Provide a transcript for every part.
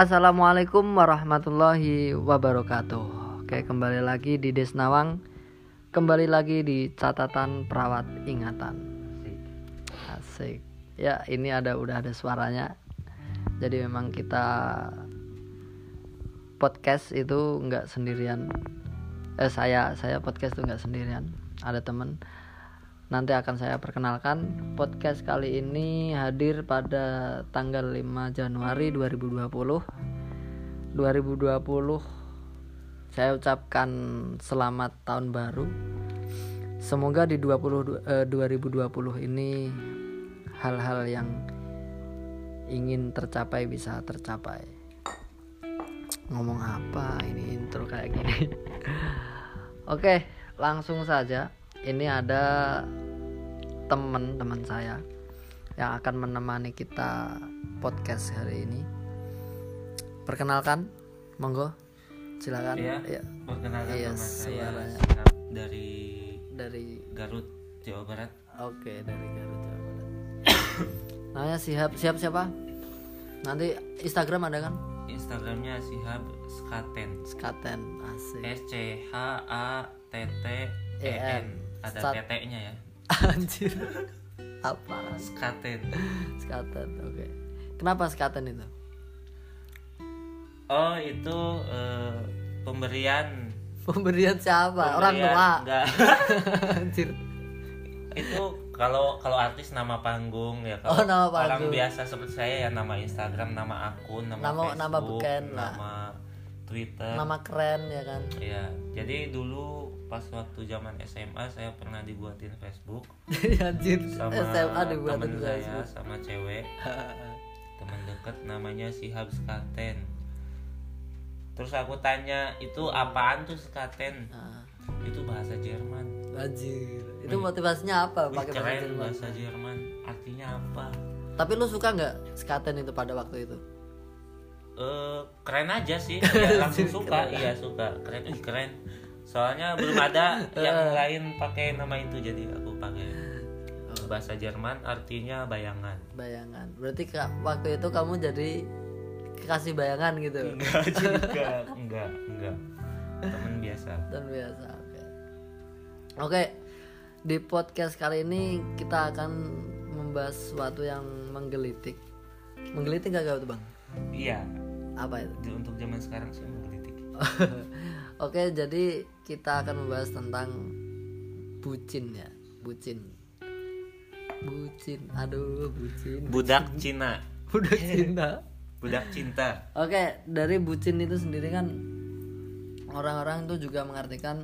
Assalamualaikum warahmatullahi wabarakatuh. Oke, kembali lagi di Desnawang. Kembali lagi di catatan perawat ingatan. Asik. Ya, ini ada udah ada suaranya. Jadi memang kita podcast itu nggak sendirian. Eh saya saya podcast itu nggak sendirian. Ada temen Nanti akan saya perkenalkan podcast kali ini hadir pada tanggal 5 Januari 2020. 2020 saya ucapkan selamat tahun baru. Semoga di 20 eh, 2020 ini hal-hal yang ingin tercapai bisa tercapai. Ngomong apa ini intro kayak gini. Oke, langsung saja ini ada teman-teman saya yang akan menemani kita podcast hari ini. Perkenalkan, monggo, silakan. Iya, Ya, perkenalkan Iya, nama saya dari dari Garut, Jawa Barat. oke dari Garut Jawa Barat. Namanya siap siap siapa? Nanti Instagram ada kan? Instagramnya Sihab Skaten. Skaten asik. S C H A T T E N. Ada Sat- TT-nya ya. Anjir. Apa? Skaten. Skaten, oke. Kenapa skaten itu? Oh, itu eh, pemberian Pemberian siapa? Orang pemberian- tua. Enggak. Anjir. itu kalau kalau artis nama panggung ya Oh, kalau nama orang panggung. biasa seperti saya ya nama Instagram nama akun nama, Nama- nama Facebook beken lah. nama Twitter Nama keren ya kan? Iya, jadi dulu pas waktu zaman SMA saya pernah dibuatin Facebook Anjir. sama SMA temen saya sama cewek teman dekat namanya Sihab Skaten. Terus aku tanya itu apaan tuh Skaten? Nah, Itu bahasa Jerman. Anjir. Itu motivasinya apa pakai bahasa Jerman? bahasa Jerman. Artinya apa? Tapi lu suka nggak skaten itu pada waktu itu? Eh keren aja sih. Ya, langsung suka. Iya suka. Keren. Keren. Soalnya belum ada yang lain pakai nama itu jadi aku pakai. Bahasa Jerman artinya bayangan. Bayangan. Berarti Kak, waktu itu kamu jadi kasih bayangan gitu. Enggak juga, enggak, enggak. Temen biasa. Dan biasa. Oke. Oke. Di podcast kali ini kita akan membahas sesuatu yang menggelitik. Menggelitik gak tuh bang? Iya. Apa itu? Untuk zaman sekarang sih menggelitik. Oke, jadi kita akan membahas tentang bucin ya, bucin. Bucin, aduh, bucin. Budak Cina. Budak cinta. Budak cinta. Oke, dari bucin itu sendiri kan orang-orang itu juga mengartikan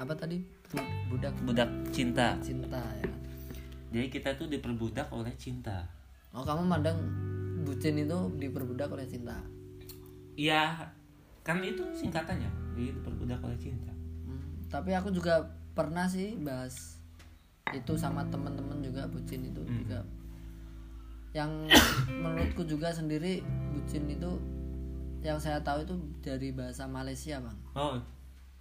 apa tadi? Bu- Budak Budak cinta. cinta ya. Jadi kita tuh diperbudak oleh cinta. Oh, kamu mandang bucin itu diperbudak oleh cinta. Iya, kan itu singkatannya. Diperbudak oleh cinta. Hmm, tapi aku juga pernah sih bahas itu sama teman-teman juga bucin itu juga. Yang menurutku juga sendiri bucin itu yang saya tahu itu dari bahasa Malaysia bang. Oh,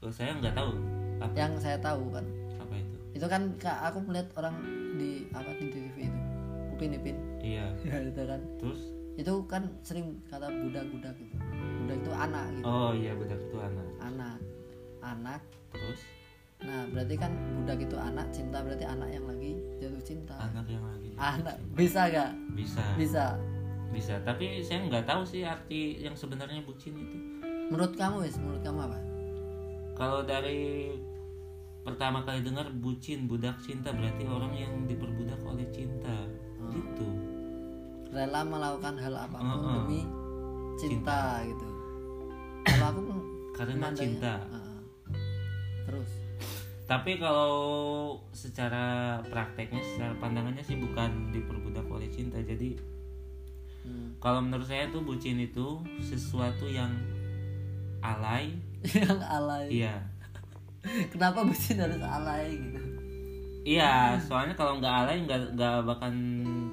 oh, saya nggak tahu. Apa yang saya tahu kan. Apa itu. itu kan kak aku melihat orang di apa di TV itu. Upin ipin. Iya. ya itu kan. Terus? Itu kan sering kata budak-budak gitu budak itu anak gitu. Oh iya budak itu anak anak. Terus? Nah berarti kan budak itu anak cinta berarti anak yang lagi jatuh cinta. Anak yang lagi anak. bisa gak bisa. Bisa. Bisa. Tapi saya nggak tahu sih arti yang sebenarnya bucin itu. Menurut kamu wis? Menurut kamu apa? Kalau dari pertama kali dengar bucin budak cinta berarti orang yang diperbudak oleh cinta. Gitu. Rela melakukan hal apa pun Heeh. demi cinta, gitu. Kalau aku karena cinta. Terus tapi kalau secara prakteknya secara pandangannya sih bukan diperbudak oleh cinta. Jadi hmm. kalau menurut saya tuh bucin itu sesuatu yang alay. Yang alay. Iya. Kenapa bucin harus alay gitu? Iya soalnya kalau nggak alay nggak nggak bahkan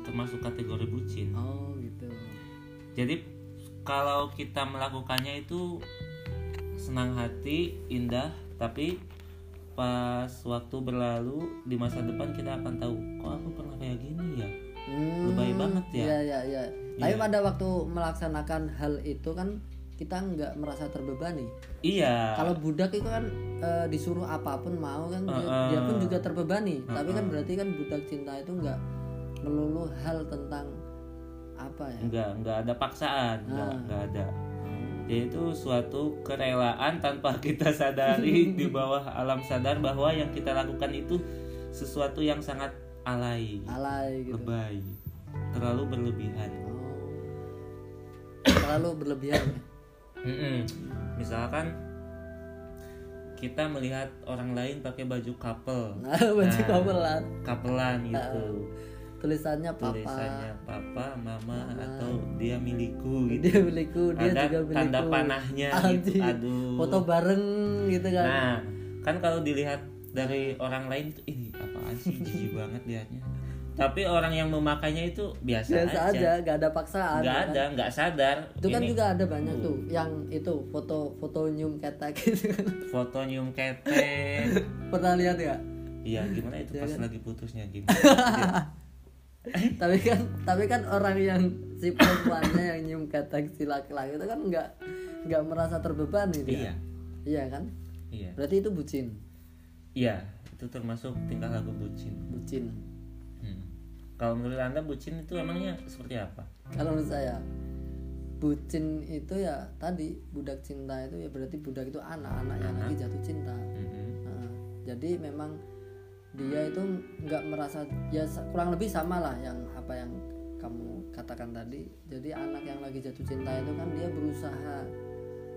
termasuk kategori bucin. Oh gitu. Jadi kalau kita melakukannya itu senang hati indah tapi pas waktu berlalu di masa depan kita akan tahu kok aku pernah kayak gini ya Hmm, lebay banget ya Iya iya iya. Tapi pada waktu melaksanakan hal itu kan kita nggak merasa terbebani. iya Kalau budak itu kan eh, disuruh apa pun mau kan dia, Uh-uh. dia pun juga terbebani. Tapi kan berarti kan budak cinta itu nggak melulu hal tentang apa ya? nggak nggak ada paksaan nggak nggak ada yaitu suatu kerelaan tanpa kita sadari di bawah alam sadar bahwa yang kita lakukan itu sesuatu yang sangat alay Alay gitu. lebay terlalu berlebihan Oh. Terlalu berlebihan. misalkan kita melihat orang lain pakai baju couple Nah, baju Nah. kapelan. kapelan gitu Tulisannya papa. tulisannya papa mama atau dia milikku gitu Dia milikku, dia ada juga milikku. tanda panahnya gitu aduh Foto bareng gitu kan. Nah, kan kalau dilihat dari orang lain itu ini apaan sih jijik banget liatnya. Tapi orang yang memakainya itu biasa, Biasa aja. aja, nggak ada paksaan. Nggak ya kan? ada, nggak sadar. Itu kan Ini juga ada banyak tuh yang itu foto foto nyium ketek gitu kan. foto nyium ketek. Pernah lihat ya? Iya, gimana itu Iya pas kan? lagi putusnya gitu. tapi kan tapi kan orang yang si perempuannya yang nyium ketek si laki-laki itu kan nggak nggak merasa terbebani dia. iya. Iya kan? Iya. Berarti itu bucin. Iya, itu termasuk tingkah laku bucin. Bucin. Hmm. Kalau menurut Anda bucin itu emangnya seperti apa? Kalau menurut saya bucin itu ya tadi budak cinta itu ya berarti budak itu anak-anak yang lagi jatuh cinta. Mhm. Nah, jadi memang dia itu nggak merasa ya kurang lebih sama lah yang apa yang kamu katakan tadi. Jadi anak yang lagi jatuh cinta itu kan dia berusaha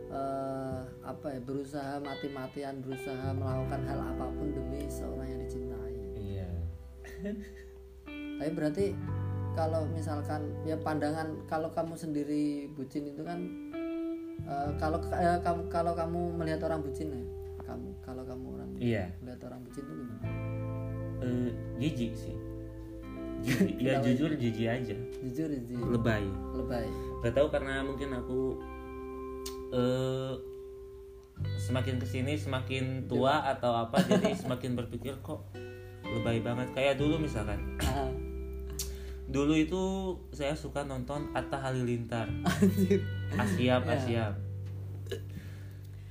eh, apa ya berusaha mati-matian berusaha melakukan hal apa pun demi seorang yang dicintai. Iya. Tapi berarti kalau misalkan ya pandangan kalau kamu sendiri bucin itu kan eh, kalau eh, kamu kalau kamu melihat orang bucin ya kamu kalau kamu orang Iya. melihat orang bucin itu gimana? Eh, jijik sih. Jijik. ya jujur jijik aja. Jujur sih Lebay. lebay. Gak tahu karena mungkin aku eh semakin ke sini semakin tua atau apa jadi semakin berpikir kok lebay banget kayak dulu misalkan Ah, dulu itu saya suka nonton Atta Halilintar. Asiap Ya. Asiap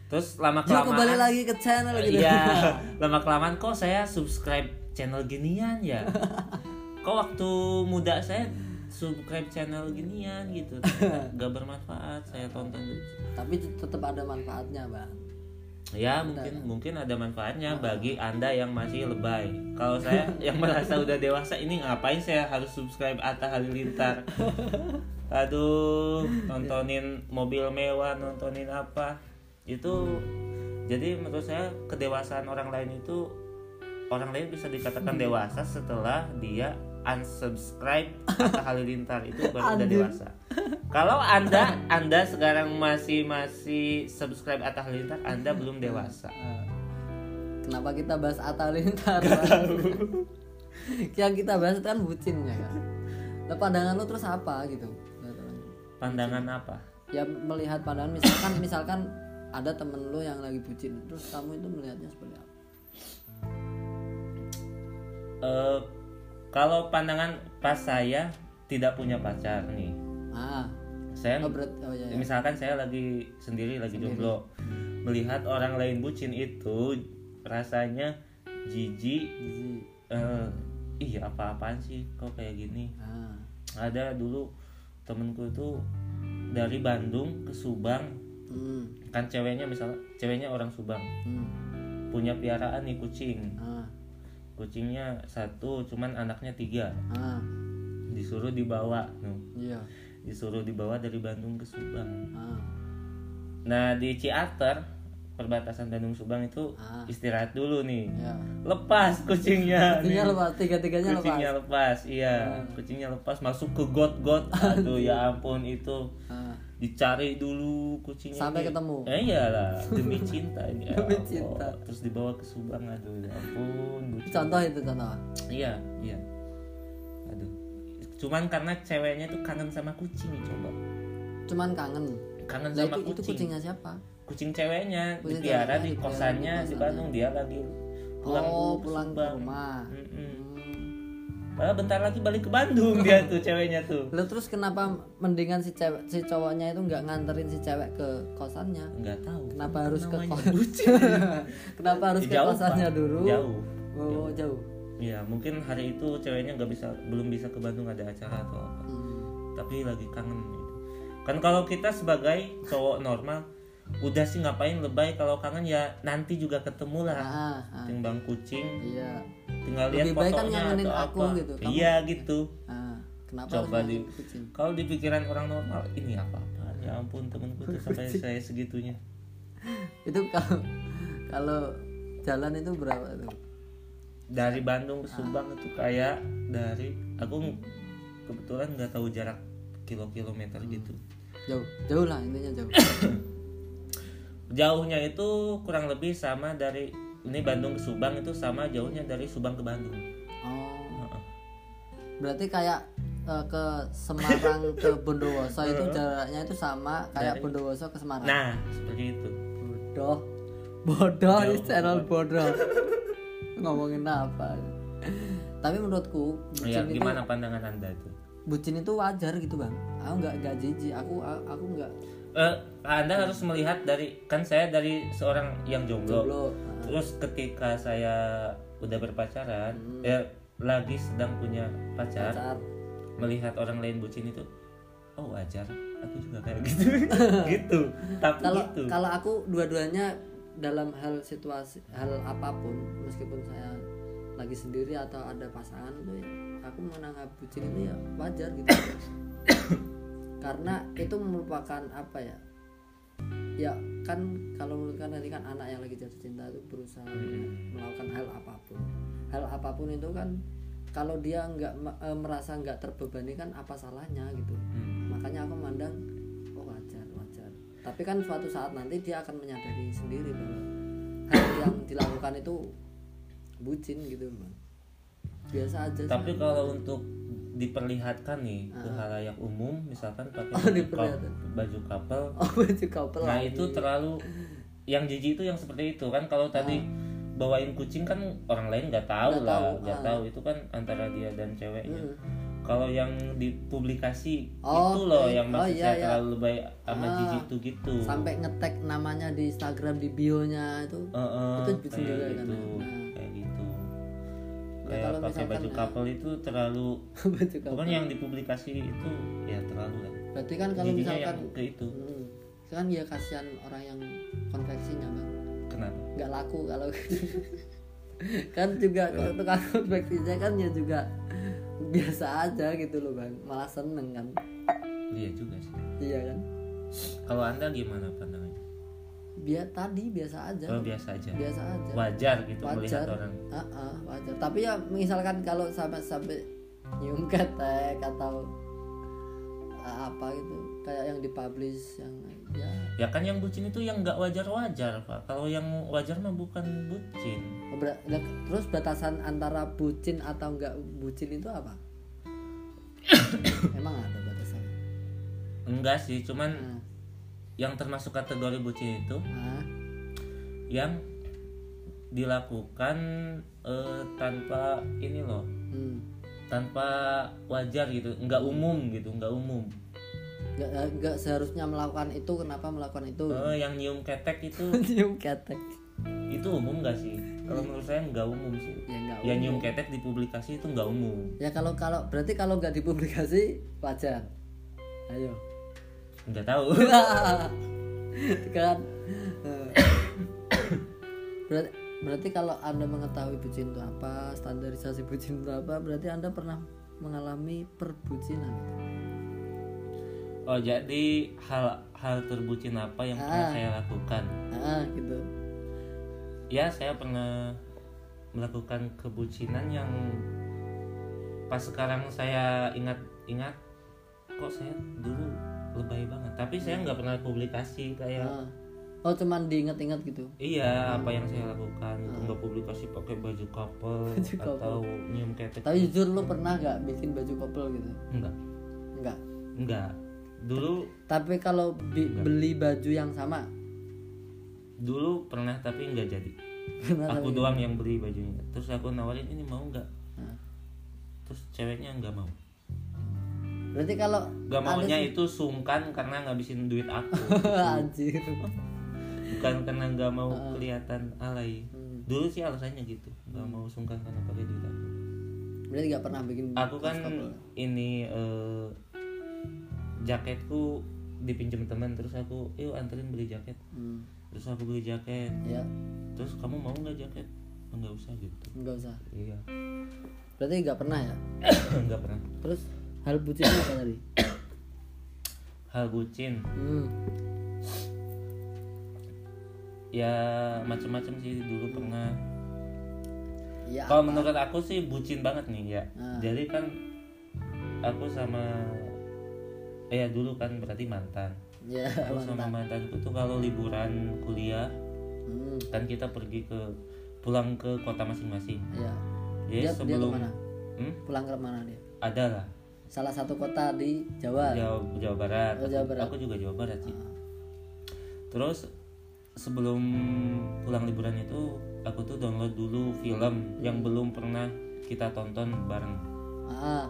terus lama Yuk kembali kelamaan lagi ke channel gitu. iya lama kelamaan kok saya subscribe channel ginian ya. Kok waktu muda saya subscribe channel ginian gitu. Gak bermanfaat saya tonton Tapi tetap ada manfaatnya, Bang. ya mungkin mungkin ada manfaatnya bagi anda yang masih lebay. Kalau saya yang merasa udah dewasa ini ngapain saya harus subscribe Atta Halilintar? Aduh nontonin mobil mewah nontonin apa? Itu jadi menurut saya kedewasaan orang lain itu orang lain bisa dikatakan dewasa setelah dia unsubscribe Atta Halilintar itu baru udah dewasa kalau anda anda sekarang masih masih subscribe Atta Halilintar anda belum dewasa Ah. Kenapa kita bahas Atta Halilintar? Yang kita bahas itu kan bucin ya kan. Nah, pandangan lu terus apa gitu? pandangan apa Ya melihat pandangan misalkan misalkan ada temen lu yang lagi bucin terus kamu itu melihatnya seperti apa? Eh, kalau pandangan pas saya tidak punya pacar nih. Ah, saya oh berarti oh ya, ya. misalkan saya lagi sendiri lagi jomblo melihat orang lain bucin itu rasanya jijik eh ih apa-apaan sih kok kayak gini? Ah, ada dulu temenku tuh dari Bandung ke Subang. Hmm, kan ceweknya misalnya ceweknya orang Subang. Hmm, punya piaraan nih kucing. Ah, kucingnya satu cuman anaknya tiga ah, disuruh dibawa Nuh. iya, disuruh dibawa dari Bandung ke Subang ah, nah di Ciater perbatasan Bandung Subang itu Ah. istirahat dulu nih ya. lepas kucingnya nih. Kucingnya lepas, tiga-tiganya lepas. kucingnya lepas iya Ah. kucingnya lepas masuk ke got-got aduh ya ampun itu Ah, dicari dulu kucingnya Sampai ini. ketemu. eh iyalah demi cinta ini Ya Demi Allah. cinta. terus dibawa ke Subang aduh ya ampun bucin. contoh itu contoh. iya iya aduh cuman karena ceweknya tuh kangen sama kucing coba Cuman kangen. kangen Nah, sama itu, itu kucing kucingnya siapa? kucing ceweknya Kucing dipiara ceweknya di dipiara kosannya di di. Bandung dia lagi pulang oh, pulang ke rumah. Mm-mm. Hmm. Padahal bentar lagi balik ke Bandung dia tuh ceweknya tuh. Lalu terus kenapa mendingan si cewek si cowoknya itu nggak nganterin si cewek ke kosannya? Nggak tahu. Kenapa harus ke namanya kos- bucin. Kenapa harus ke Jauh, kosannya Pak. dulu? Jauh. Oh, jauh. Iya, mungkin hari itu ceweknya nggak bisa belum bisa ke Bandung ada acara atau apa. Hmm. Tapi lagi kangen gitu. Kan kalau kita sebagai cowok normal udah sih ngapain lebay kalau kangen ya nanti juga ketemu lah. Ah, ah, Timbang kucing iya. tinggal lihat Lebih baik kan fotonya ngangenin atau aku apa. gitu. Kamu- Iya gitu. Ah, kenapa Coba di kalau di pikiran orang normal ini apa ya ampun temenku tuh sampai saya segitunya Itu kalau kalau jalan itu berapa tuh? dari Bandung ke Subang itu kayak dari aku kebetulan nggak tahu jarak kilo-kilometer Hmm. gitu Jauh, jauh lah intinya jauh. jauhnya itu kurang lebih sama dari ini Bandung ke Subang itu sama jauhnya dari Subang ke Bandung. Oh, berarti kayak eh, ke Semarang ke Bondowoso itu jaraknya itu sama kayak Dari- Bondowoso ke Semarang. nah seperti itu. Bodoh. Bodoh Jauh. channel bodoh. Ngomongin apa? Tapi menurutku ya bucin itu gimana pandangan anda itu? Bucin itu wajar gitu bang. Aku nggak nggak jijik. Aku aku nggak Eh, anda harus melihat dari kan saya dari seorang yang jomblo jomblo Terus ketika saya udah berpacaran, Hmm. ya lagi sedang punya pacar, pacar melihat orang lain bucin itu, oh wajar, aku juga kayak gitu, gitu. Tapi kalau gitu. kalau aku dua-duanya dalam hal situasi hal apa pun meskipun saya lagi sendiri atau ada pasangan itu ya aku menanggap bucin itu ya wajar gitu karena itu merupakan apa ya? Ya kan kalau menurut kan tadi kan anak yang lagi jatuh cinta itu berusaha melakukan hal apa pun. Hal apa pun itu kan kalau dia nggak eh, merasa nggak terbebani kan apa salahnya gitu. Hmm. makanya aku mandang oh wajar wajar. Tapi kan suatu saat nanti dia akan menyadari sendiri bahwa hal yang dilakukan itu bucin gitu bang biasa aja sih. Tapi kalau untuk diperlihatkan nih ke halayak umum, misalkan pakai Ah. Oh, baju, baju couple, oh baju couple nah lagi. itu terlalu yang jijik itu yang seperti itu kan kalau tadi bawain kucing kan orang lain nggak tahu Ah. Nggak lah tahu, nggak ah. tahu itu kan antara dia dan ceweknya Hmm. kalau yang dipublikasi Oh, itu loh iya. yang Oh, maksud iya, saya iya. terlalu lebay sama Ah. jijik tuh gitu sampai ngetek namanya di Instagram di bionya itu Eh, eh, Itu juga kan, gitu nah. Kayak Ya, pakai misalkan, baju couple itu terlalu baju couple. Pokoknya yang dipublikasi itu ya terlalu lah. Berarti kan kalau Jijiknya misalkan yang ke itu. Hmm, kan ya kasihan orang yang konveksinya bang. Kenapa? Nggak laku kalau kan juga kalau tukang konveksinya kan ya juga biasa aja gitu loh bang. Malah seneng kan. Iya juga sih. Iya kan? Kalau anda gimana pandangannya biar tadi biasa aja. Oh biasa aja. Biasa aja. Wajar gitu melihat wajar. orang. Ah, ah, wajar. Tapi ya misalkan kalau sampai sampai nyium ketek atau ah, apa gitu kayak yang dipublish yang ya. Ya kan yang bucin itu yang nggak wajar wajar pak. Kalau yang wajar mah bukan bucin. Ber- lah, terus batasan antara bucin atau enggak bucin itu apa? Emang ada batasannya? Enggak sih cuman nah, yang termasuk kategori bucin itu yang dilakukan eh, tanpa ini loh hmm. tanpa wajar gitu nggak umum gitu nggak umum. Nggak nggak seharusnya melakukan itu kenapa melakukan itu? Eh, yang nyium ketek itu. Nyium ketek. Itu umum nggak sih? Kalau menurut saya nggak umum sih. Ya enggak yang nyium ketek di publikasi itu nggak umum. Ya kalau kalau berarti kalau nggak dipublikasi wajar. Ayo nggak tahu kan berarti berarti kalau anda mengetahui bucin itu apa standarisasi bucin itu apa berarti anda pernah mengalami perbucinan gitu. oh jadi hal hal terbucin apa yang pernah Ah. saya lakukan ah gitu ya saya pernah melakukan kebucinan yang pas sekarang saya ingat-ingat kok saya dulu lebay banget. Tapi saya nggak pernah publikasi kayak Ah. oh cuman diingat-ingat gitu? Iya apa yang saya lakukan nggak publikasi pakai baju couple Baju couple. atau nyium ketek. Tapi jujur lu pernah nggak bikin baju couple gitu? Enggak enggak enggak dulu tapi kalau bi- beli baju yang sama? Dulu pernah tapi nggak jadi. Pernah aku doang yang beli bajunya. Terus aku nawarin ini mau nggak? Nah. terus ceweknya nggak mau berarti kalau Gak ada maunya sih- itu sungkan karena ngabisin duit aku. Anjir. Bukan karena nggak mau kelihatan alay. Hmm. dulu sih alasannya gitu. Nggak mau sungkan karena pakai duit aku. Berarti nggak pernah bikin aku kan ini eh, jaketku dipinjam teman terus aku yuk anterin beli jaket. Hmm. terus aku beli jaket. Ya terus kamu mau nggak jaket? "Oh, nggak usah gitu. Nggak usah. Iya. Berarti nggak pernah ya? Nggak pernah. Terus hal bucin apa tadi? Hal bucin hmm. ya macem-macem sih dulu pernah. Ya kalau menurut aku sih bucin banget nih ya. Ah. jadi kan aku sama ya dulu kan berarti mantan. Ya aku sama mantanku tuh kalau liburan kuliah hmm. kan kita pergi ke pulang ke kota masing-masing. Ya. Jadi dia dia sebelum ke mana? Hmm, pulang ke mana dia? Ada lah salah satu kota di Jawa Jawa, Jawa Barat. Oh, Jawa Barat. Aku juga Jawa Barat sih. Ah. Terus sebelum pulang liburan itu aku tuh download dulu film yang belum pernah kita tonton bareng. Ah.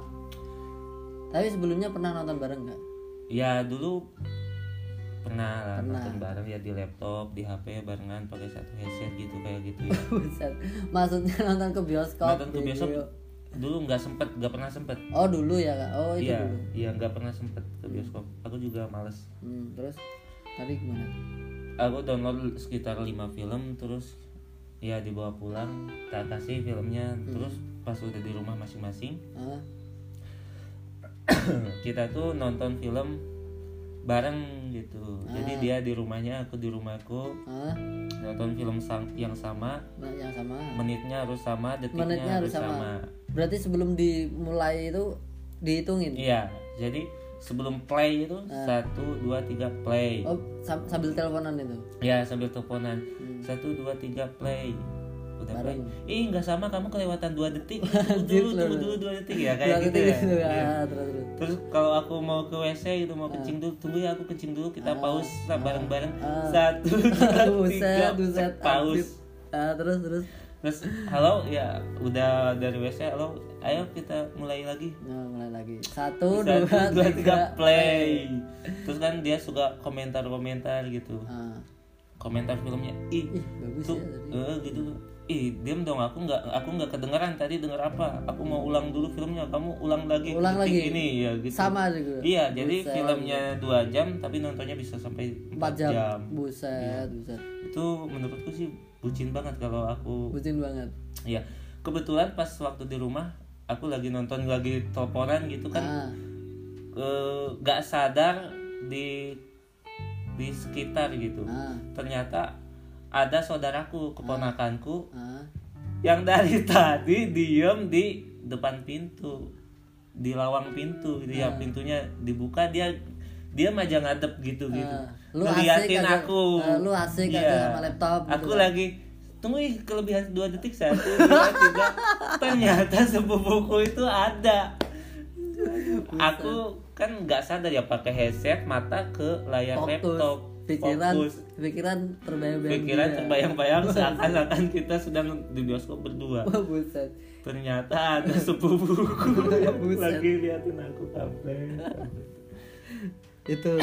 Tapi sebelumnya pernah nonton bareng nggak? Ya dulu pernah lah Pernah. nonton bareng ya di laptop, di HP barengan pakai satu headset gitu kayak gitu ya. Maksudnya nonton ke bioskop. nonton ke bioskop video. Dulu nggak sempet, nggak pernah sempet. Oh dulu ya kak. Oh itu Iya, dulu. iya nggak pernah sempet ke bioskop. Aku juga males. Hmm, terus tadi gimana? aku download sekitar 5 film terus ya dibawa pulang tak kasih filmnya terus pas udah di rumah masing-masing Ah, kita tuh nonton film bareng gitu jadi Ah. dia di rumahnya aku di rumahku ah, nonton film sang- yang sama nah, yang sama. menitnya harus sama detiknya Menitnya harus harus sama. sama Berarti sebelum dimulai itu dihitungin. iya jadi sebelum play itu satu dua tiga play Oh sam- sambil teleponan itu. ya sambil teleponan Hmm. satu dua tiga play udah play Bareng. ih nggak sama kamu kelewatan dua detik tunggu dulu tunggu dulu dua detik ya kayak gitu ya gitu, Iya. ah, terus terus. terus kalau aku mau ke wc gitu mau kencing dulu tunggu ya aku kencing dulu kita pause lah bareng-bareng satu dua tiga pause. Ah, terus terus. Terus halo ya udah dari wc halo ayo kita mulai lagi Nah, mulai lagi. Satu, satu dua, dua tiga, tiga play terus kan dia suka komentar-komentar gitu Ah, komentar filmnya ih ih bagus tuh ya tadi. eh, gitu ih diam dong aku nggak aku nggak kedengeran tadi denger apa aku mau ulang dulu filmnya kamu ulang lagi Ulang lagi. ini ya gitu Sama juga. iya jadi Buset. filmnya dua jam tapi nontonnya bisa sampai Empat jam. jam, Buset, buset. itu menurutku sih bucin banget kalau aku. Bucin banget. ya kebetulan pas waktu di rumah aku lagi nonton lagi teleponan gitu kan. Ah, eh, nggak sadar di di sekitar gitu. Ah, ternyata ada saudaraku keponakanku ah. yang dari tadi diem di depan pintu di lawang pintu gitu ya pintunya dibuka dia dia aja ngadep gitu gitu Lu ngeliatin asik aja. aku Ah, lu asik Iya. aja sama laptop gitu aku kan. lagi tunggu ih kelebihan dua detik satu dua tiga ternyata sepupuku itu ada aku kan nggak sadar ya pakai headset mata ke layar Fokus. laptop Pikiran, fokus pikiran terbayang-bayang. pikiran dia. terbayang-bayang seakan-akan kita sedang di bioskop berdua Wah, buset. ternyata ada sepupuku yang Buset. lagi liatin aku kafe Itu.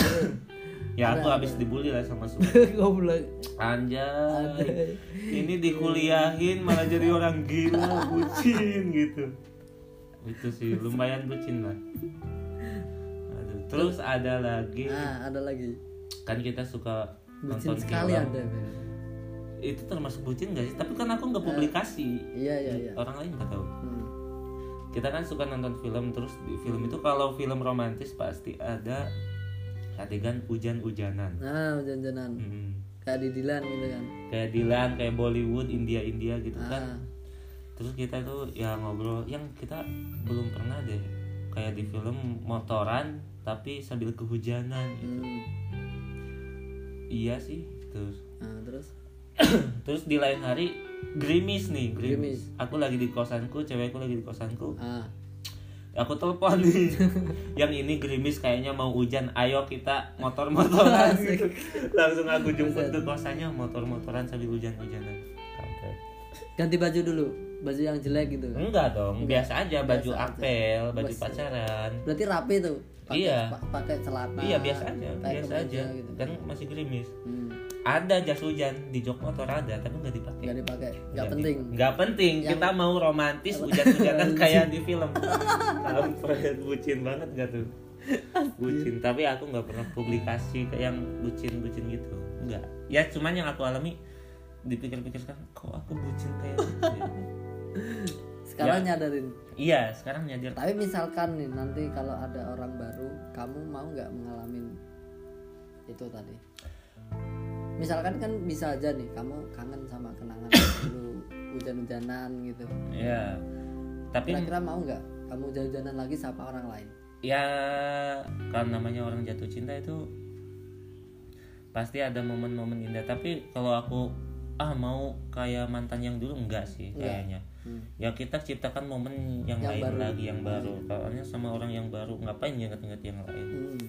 Ya aku habis dibully lah sama Goblok. anjay ini dikuliahin malah jadi orang gila bucin gitu itu sih lumayan bucin lah Aduh. terus ada lagi Nah, ada lagi. kan kita suka Bucin nonton sekali film ada. Ben. itu termasuk bucin gak sih tapi kan aku nggak publikasi Iya, iya, iya. orang lain nggak tahu Hmm. kita kan suka nonton film terus di film itu kalau film romantis pasti ada adegan hujan-hujanan Nah, hujan-hujanan. Hmm. Kayak di Dilan gitu kan. kayak Dilan kayak Bollywood India India gitu kan Ah, terus kita tuh ya ngobrol yang kita belum pernah deh kayak di film motoran tapi sambil kehujanan gitu. hmm. iya sih terus Nah, terus terus di lain hari gerimis nih Gerimis. gerimis aku lagi di kosanku cewekku lagi di kosanku ah, aku telepon nih yang ini gerimis kayaknya mau hujan ayo kita motor-motoran gitu. langsung aku jemput ke kosannya motor-motoran sambil hujan-hujanan ganti baju dulu. baju yang jelek gitu enggak dong biasa aja baju Biasa aja. apel baju Biasa. pacaran berarti rapi tuh pakai Iya. pa- pakai celana iya biasa aja biasa aja gitu. kan masih gerimis Hmm, ada jas hujan di jok motor ada tapi nggak dipakai. Nggak dipakai. Nggak Nggak penting. nggak penting. Yang- kita mau romantis hujan-hujanan kayak di film. Kampret bucin banget gak tuh? Bucin tapi aku nggak pernah publikasi kayak yang bucin-bucin gitu. Enggak ya cuman yang aku alami dipikir-pikir kan kok aku bucin kayak gitu ya? sekarang Ya. nyadarin? Iya sekarang nyadar tapi misalkan nih nanti kalau ada orang baru kamu mau nggak mengalami itu tadi misalkan kan bisa aja nih kamu kangen sama kenangan dulu hujan-hujanan gitu. Ya tapi kira-kira mau nggak kamu hujan-hujanan lagi sama orang lain? Ya kan namanya orang jatuh cinta itu pasti ada momen-momen indah. Tapi kalau aku ah mau kayak mantan yang dulu enggak sih kayaknya. Hmm. ya kita ciptakan momen yang, Yang lain baru. lagi yang baru. Soalnya sama orang yang baru ngapain inget-inget yang lain? Hmm.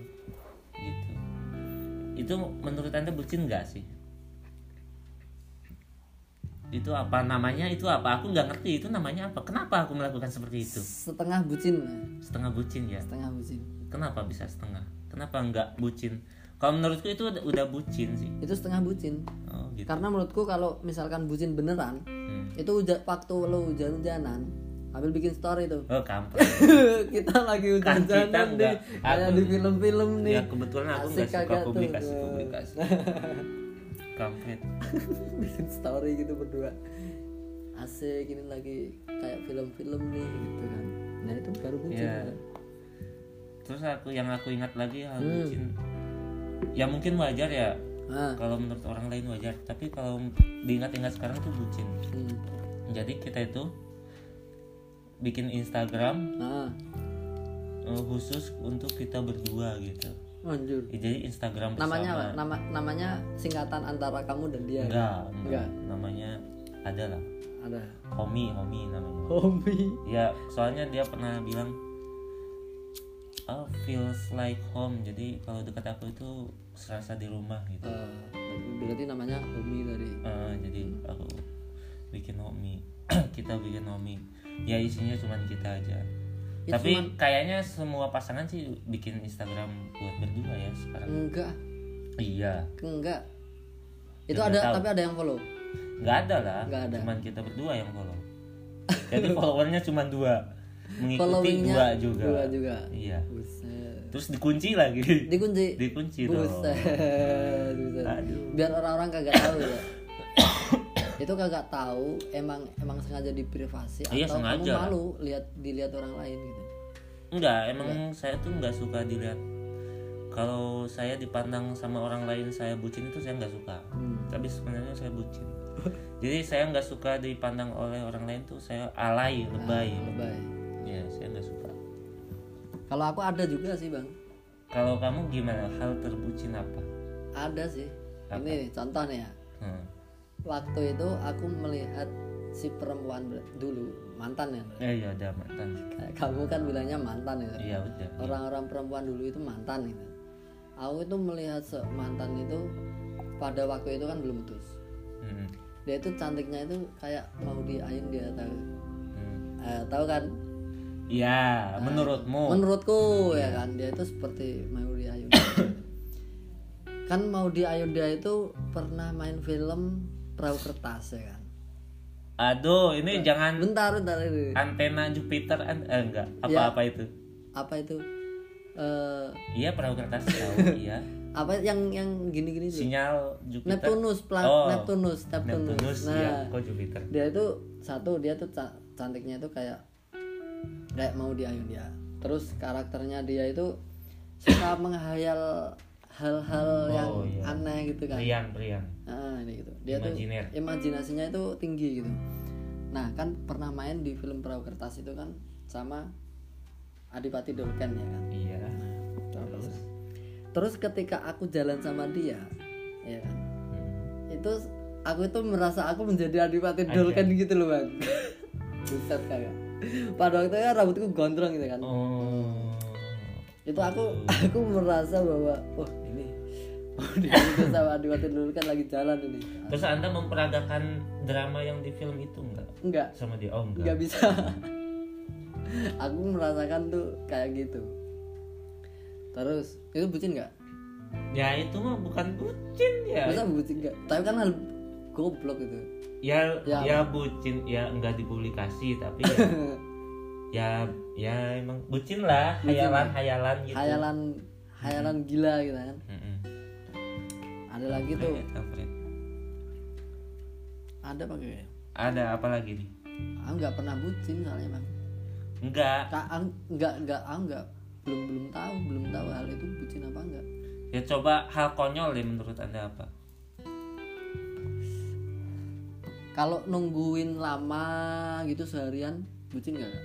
Itu menurut anda bucin nggak sih itu apa namanya itu apa aku nggak ngerti itu namanya apa kenapa aku melakukan seperti itu setengah bucin setengah bucin ya setengah bucin Kenapa bisa setengah? Kenapa nggak bucin? Kalau menurutku itu udah, udah bucin sih. itu setengah bucin Oh gitu. karena menurutku kalau misalkan bucin beneran Hmm. itu hujan waktu lo hujan-hujanan ambil bikin story tuh Oh kampret. kita lagi Kan hujan-hujanan nih enggak. kayak di film-film nih ya kebetulan aku nggak suka tuh. publikasi publikasi. Kampret. bikin story gitu berdua asik ini lagi kayak film-film nih gitu kan nah itu baru bucin Iya. kan? Terus aku yang aku ingat lagi hal Hmm. bucin. Ya mungkin wajar ya. ah Kalau menurut orang lain wajar. Tapi kalau diingat-ingat sekarang itu bucin. hmm. Jadi kita itu bikin Instagram ah eh, khusus untuk kita berdua gitu. anjir Jadi Instagram bersama. namanya apa nama namanya singkatan antara kamu dan dia Enggak, Enggak. enggak. Namanya ada lah. ada Homi, Homi namanya. homi Ya, soalnya dia pernah bilang oh, feels like home. Jadi kalau dekat aku itu serasa di rumah gitu. Eh, berarti namanya homi dari Eh, jadi aku bikin Homi. kita bikin Homi. Ya isinya cuma kita aja. Ya, Tapi cuman- kayaknya semua pasangan sih bikin Instagram buat berdua ya sekarang. enggak Iya, enggak itu ada tahu. tapi ada yang follow nggak ada lah. Nggak ada. Cuman kita berdua yang follow. Jadi followernya cuma dua. Mengikuti dua juga. dua juga Iya. buset Terus dikunci lagi. dikunci Dikunci dong. buset buset Aduh. biar orang-orang kagak tahu ya itu kagak tahu emang emang sengaja di privasi Iya, atau kamu sengaja lah. malu lihat dilihat orang lain gitu Enggak, emang saya tuh nggak suka dilihat. Kalau saya dipandang sama orang lain saya bucin itu saya nggak suka. Hmm. Tapi sebenarnya saya bucin. Jadi saya nggak suka dipandang oleh orang lain tuh saya alay, lebay. lebay Ya, saya nggak suka. kalau aku ada juga sih bang Kalau kamu gimana? Hal terbucin apa? ada sih Apa? ini nih, contoh nih ya Hmm. Waktu itu aku melihat si perempuan dulu mantan ya Eh iya ada mantan. Kayak kamu kan bilangnya mantan ya Iya udah. orang-orang perempuan dulu itu mantan gitu aku itu melihat se- mantan itu pada waktu itu kan belum putus Hmm. dia itu cantiknya itu kayak mau diayun dia tahu Hmm. Eh, tahu kan Iya, menurutmu? menurutku ya kan dia itu seperti mau diayun kan mau diayun dia itu pernah main film perahu kertas ya kan Aduh, ini jangan bentar bentar ini antena Jupiter an- eh, enggak Ya. apa-apa itu. apa itu eh Iya perahu kertas tahu, iya. apa yang yang gini-gini tuh Sinyal Jupiter. Neptunus pla- Oh, Neptunus Neptunus, Neptunus, nah iya. Kok Jupiter? dia itu satu dia tuh ca- cantiknya itu kayak kayak mau diayun dia terus karakternya dia itu suka menghayal hal-hal yang Oh, iya. aneh gitu kan Prian, Prian. ah ini gitu dia Imajiner. tuh imajinasinya itu tinggi gitu nah kan pernah main di film perahu kertas itu kan sama Adipati Dolken ya kan Iya. terus terus ketika aku jalan sama dia ya kan Hmm. itu aku itu merasa aku menjadi Adipati. Dolken gitu loh bang buset kagak pada waktu itu kan rambutku gondrong gitu kan Oh. itu aku aku merasa bahwa Oh, sama Adiwati dulu kan lagi jalan ini. terus anda memperagakan drama yang di film itu enggak Enggak, sama dia oh nggak enggak bisa. Aku merasakan tuh kayak gitu. Terus itu bucin nggak? ya itu mah bukan bucin ya Masa bucin nggak? Tapi kan hal goblok itu. ya Ya. ya, bucin ya enggak dipublikasi tapi ya ya ya emang bucin lah hayalan hayalan gitu Hayalan hayalan gila gitu kan. Mm-mm. Ada lagi tuh, Fred, Alfred. ada pakai. ada apa lagi nih Aku nggak pernah bucin soalnya bang. enggak Kak, ang- nggak nggak aku nggak belum belum tahu belum tahu hal itu bucin apa enggak. ya coba hal konyol deh menurut anda apa Kalau nungguin lama gitu seharian bucin nggak? Kak?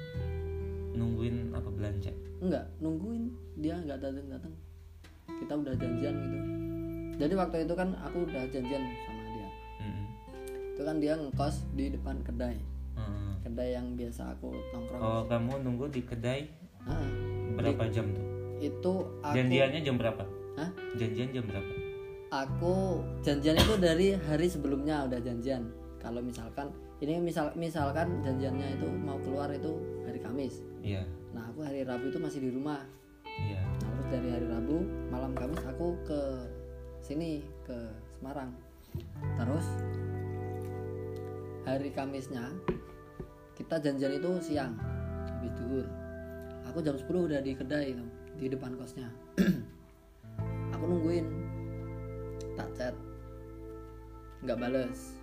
nungguin apa belanja Enggak, nungguin dia nggak datang datang. Kita udah janjian gitu. Jadi waktu itu kan aku udah janjian sama dia. Mm-mm. Itu kan dia ngekos di depan kedai. Mm. Kedai yang biasa aku nongkrong. oh kamu nunggu di kedai Ah, berapa jam tuh itu aku janjiannya jam berapa Hah? janjian jam berapa aku janjian itu dari hari sebelumnya udah janjian kalau misalkan ini misal misalkan janjiannya itu mau keluar itu hari Kamis iya nah aku hari Rabu itu masih di rumah iya nah terus dari hari Rabu malam Kamis aku ke sini ke Semarang. Terus hari Kamisnya kita janjian itu siang habis duhur. Aku jam 10 udah di kedai itu di depan kosnya. Aku nungguin. Tak chat. Nggak bales.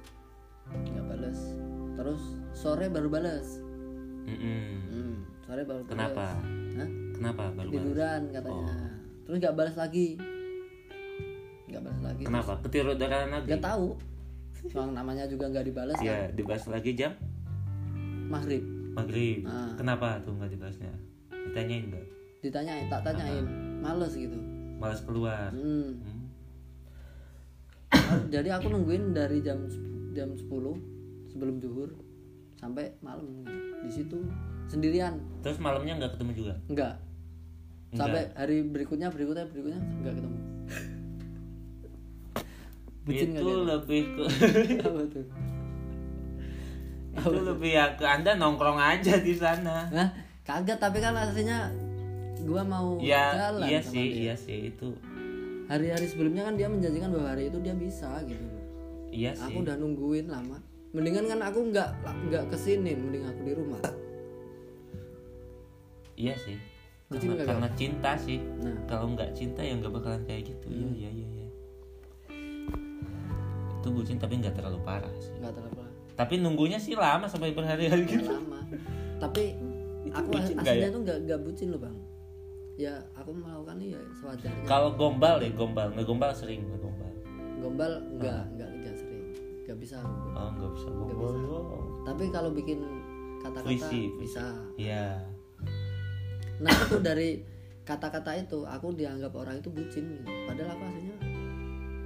Nggak bales. Terus sore baru bales. Mm-mm. hmm, sore baru bales. kenapa? Hah? kenapa baru tiduran katanya. Terus nggak balas lagi lagi kenapa? Ketiduran lagi nggak tahu. Soal namanya juga nggak dibalas kan? ya dibahas lagi jam? Maghrib. Maghrib. Ah. kenapa tuh nggak dibahasnya? Ditanyain nggak? Ditanyain tak tanyain. Males gitu. Malas keluar. Hmm. Hmm. jadi aku nungguin dari jam jam 10 sebelum zuhur sampai malam. Di situ sendirian. Terus malamnya nggak ketemu juga? Enggak sampai hari berikutnya berikutnya berikutnya enggak ketemu Bucin itu lebih ke apa tuh? Itu lebih ya ke anda nongkrong aja di sana. Nah kagak tapi kan aslinya gua mau ya jalan iya sih dia. iya sih itu. Hari-hari sebelumnya kan dia menjanjikan bahwa hari itu dia bisa gitu iya sih. aku udah nungguin lama. Mendingan kan aku nggak nggak ke sini mending aku di rumah. Iya sih. Bucin karena, karena cinta sih. Nah. Kalau nggak cinta ya nggak bakalan kayak gitu. Hmm. iya iya iya itu bucin tapi nggak terlalu parah sih. Nggak terlalu lama tapi nunggunya sih lama sampai berhari-hari Nggak gitu. lama. Tapi aku bucin nggak aslinya ya? tuh nggak nggak bucin loh bang. Ya aku melakukan ya sewajarnya. Kalau gombal deh gombal. Ngegombal sering ngegombal gombal. Nggak nggak nggak sering. Nggak bisa. Aku. oh nggak bisa Nggak gombal bisa. oh. tapi kalau bikin kata-kata bisa. Iya. Nah itu dari kata-kata itu aku dianggap orang itu bucin. Gitu. padahal aku aslinya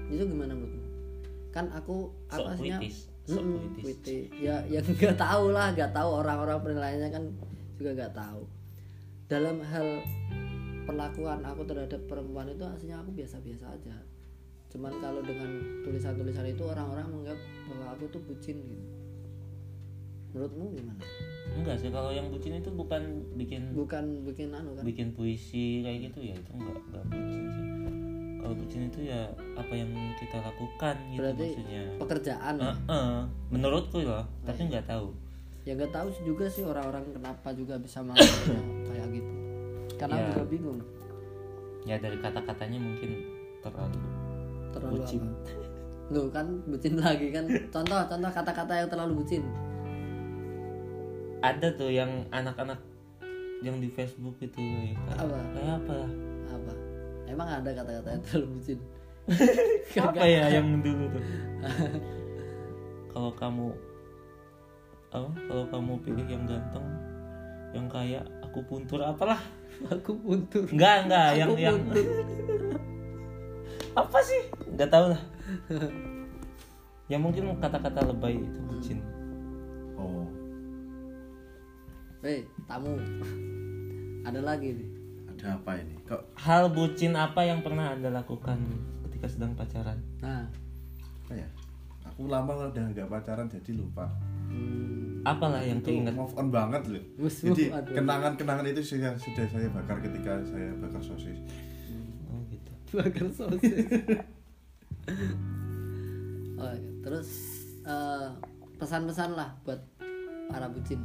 itu gimana menurutmu kan aku sok Mm-mm, puitis puitis. ya yang nggak tahu lah nggak tahu. Orang-orang penilaiannya kan juga nggak tahu. Dalam hal perlakuan aku terhadap perempuan itu aslinya aku biasa-biasa aja. Cuman kalau dengan tulisan-tulisan itu orang-orang menganggap bahwa aku tuh bucin gitu. Menurutmu gimana? Enggak sih kalau yang bucin itu bukan bikin bukan bikin anu kan? bikin puisi kayak gitu ya itu enggak enggak bucin sih kalau bucin itu ya apa yang kita lakukan gitu Berarti maksudnya pekerjaan ya? Heeh, menurutku loh tapi nggak tahu ya nggak tahu juga sih orang-orang kenapa juga bisa melakukannya kayak gitu karena Ya. juga bingung ya dari kata-katanya mungkin terlalu terlalu Bucin. Loh kan bucin lagi kan contoh contoh kata-kata yang terlalu bucin ada tuh yang anak-anak yang di Facebook itu kayak Apa? kayak apa ya? apa emang ada kata-kata yang terlalu bucin? Apa ya yang dulu tuh? Kalau kamu apa? Kalau kamu pilih yang ganteng yang kaya aku puntur apalah? Aku puntur. Enggak enggak yang Aku yang apa sih? Nggak tahu lah. Ya mungkin kata-kata lebay itu bucin. Oh, Hei, tamu. Ada lagi nih ada apa ini? Kok hal bucin apa yang pernah anda lakukan ketika ketika sedang pacaran? Nah. Apa ya? Aku lama udah nggak pacaran jadi lupa. Hmm, apalah yang itu keinget? move on banget loh jadi kenangan-kenangan itu sudah sudah saya bakar ketika saya bakar sosis. Oh gitu. Bakar sosis. Oh, terus eh, pesan-pesan lah buat para bucin.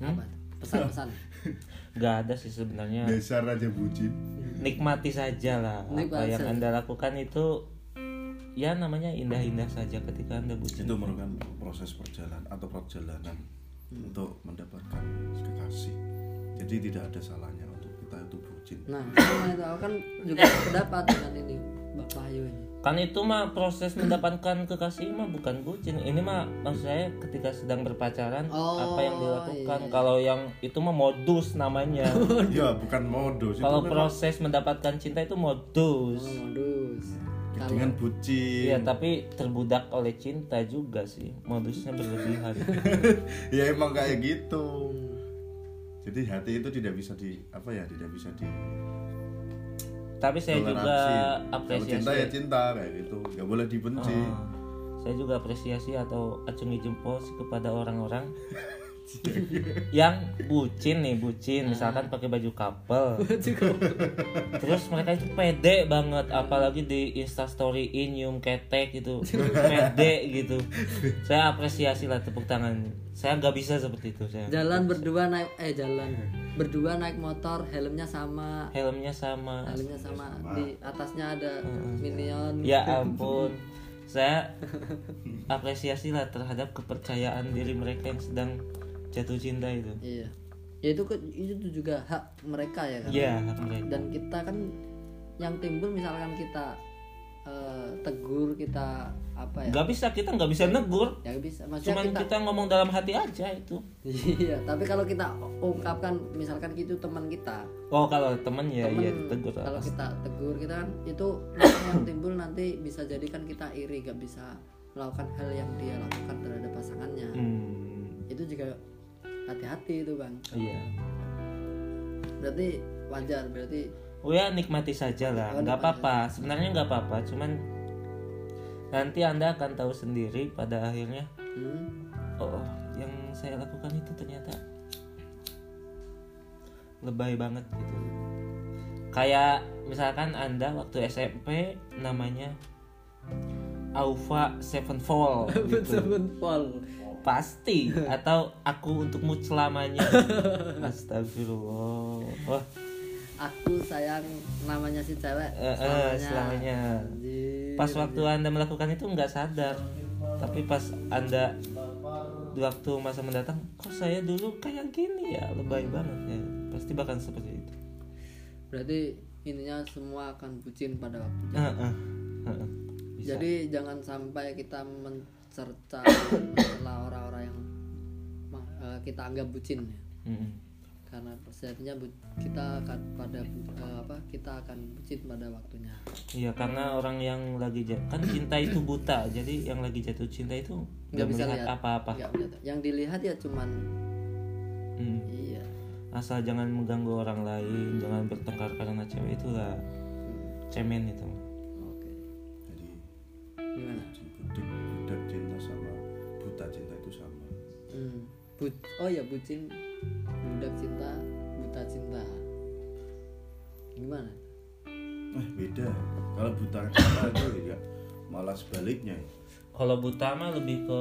Hmm? apa? Tuh? pesan-pesan nggak ada sih sebenarnya. Dasar aja bucin. Nikmati saja lah apa yang anda lakukan itu ya namanya indah-indah saja ketika anda bucin. Itu merupakan proses perjalanan atau perjalanan untuk mendapatkan kekasih. Jadi tidak ada salahnya untuk kita itu bucin. Nah itu kan juga pendapat dengan ini Mbak Wahyu ini kan itu mah proses mendapatkan kekasih mah bukan bucin. Ini mah maksud saya ketika sedang berpacaran Oh, apa yang dilakukan? iya. kalau yang itu mah modus namanya. Ya bukan modus. Itu kalau memang proses mendapatkan cinta itu modus. Oh, modus. Dengan bucin. Iya tapi terbudak oleh cinta juga sih. Modusnya berlebihan. Ya emang kayak gitu. Jadi hati itu tidak bisa di apa ya tidak bisa di tapi saya juga toleransi. kalau apresiasi. cinta ya cinta kayak gitu. Nggak boleh dibenci. Oh, saya juga apresiasi atau acungi jempol kepada orang-orang yang bucin nih bucin. Misalkan pakai baju couple terus mereka itu pede banget apalagi di instastoryin nyium ketek gitu. Pede gitu. Saya apresiasi lah tepuk tangan. Saya nggak bisa seperti itu saya. Jalan berdua naik eh jalan. Berdua naik motor helmnya sama. Helmnya sama. Helmnya sama. Di atasnya ada minion. Ya ampun. Saya apresiasi lah terhadap kepercayaan diri mereka yang sedang jatuh cinta itu. Iya. Ya itu itu juga hak mereka ya kan? Iya hak mereka. Dan kita kan yang timbul misalkan kita eh, tegur kita apa ya? Nggak bisa kita nggak bisa negur. Ya bisa. Maksudnya cuman kita, kita ngomong dalam hati aja itu. Iya tapi kalau kita ungkapkan misalkan itu teman kita. Oh kalau temen ya temen iya tegur kalau kita tegur kita kan itu yang timbul nanti bisa jadi kan kita iri gak bisa melakukan hal yang dia lakukan terhadap pasangannya. Hmm, itu juga hati-hati itu bang. Iya. Berarti wajar berarti oh ya nikmati saja lah. Oh, nggak apa-apa. sebenarnya nggak apa-apa. Cuman nanti anda akan tahu sendiri pada akhirnya. Hmm, oh yang saya lakukan itu ternyata lebay banget gitu. Kayak misalkan anda waktu SMP namanya Aufa Sevenfold gitu. Sevenfold. Pasti. Atau aku untukmu selamanya. Astagfirullah. Wah. Aku sayang namanya si cewek eh, eh, selamanya. Anjir. pas waktu anda melakukan itu nggak sadar. Tapi pas anda di waktu masa mendatang kok saya dulu kayak gini ya? Lebay banget ya. Pasti bakal seperti itu. Berarti ininya semua akan bucin pada waktu Heeh, heeh. Bisa. jadi jangan sampai kita mencerca masalah orang-orang yang eh, kita anggap bucin ya. Mm-mm. karena sejatinya bu- kita akan pada eh, apa kita akan bucin pada waktunya. Iya karena orang yang lagi jat- kan cinta itu buta jadi yang lagi jatuh cinta itu nggak bisa melihat lihat. apa-apa. Yang dilihat ya cuman Hmm. iya. Asal jangan mengganggu orang lain jangan bertengkar karena cewek itulah cemen itu. Oke. Jadi gimana hmm. Bu- oh ya bucin budak cinta buta cinta gimana eh beda kalau buta cinta itu ya malah sebaliknya kalau buta mah lebih ke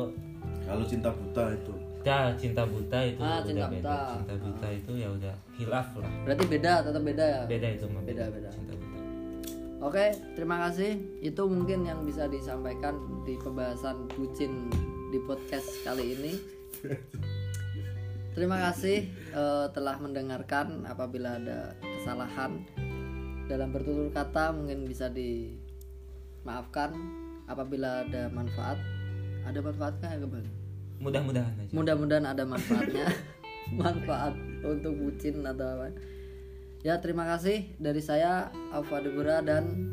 kalau cinta buta itu ya cinta buta itu Ah, udah cinta beda buta. cinta buta itu ya udah hilaf lah berarti beda tetap beda ya beda itu mah Beda, beda. cinta buta Oke, terima kasih. Itu mungkin yang bisa disampaikan di pembahasan bucin di podcast kali ini. Terima kasih eh, telah mendengarkan. Apabila ada kesalahan dalam bertutur kata, mungkin bisa dimaafkan. Apabila ada manfaat, ada manfaatnya ya Bang? mudah-mudahan aja Mudah-mudahan ada manfaatnya. Manfaat untuk bucin atau apa. Ya, terima kasih dari saya Alfa Debura dan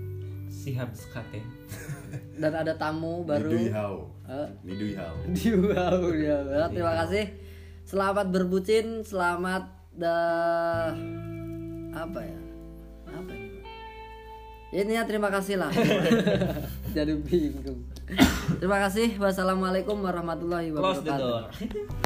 sihab skate dan ada tamu baru Nidui hao Eh, Nidui hao di wow ya Ya, terima kasih selamat berbucin selamat dah apa ya apa ini Pak? Ini ya terima kasih lah. Jadi bingung. Terima kasih. Wassalamualaikum warahmatullahi Close the wabarakatuh. door.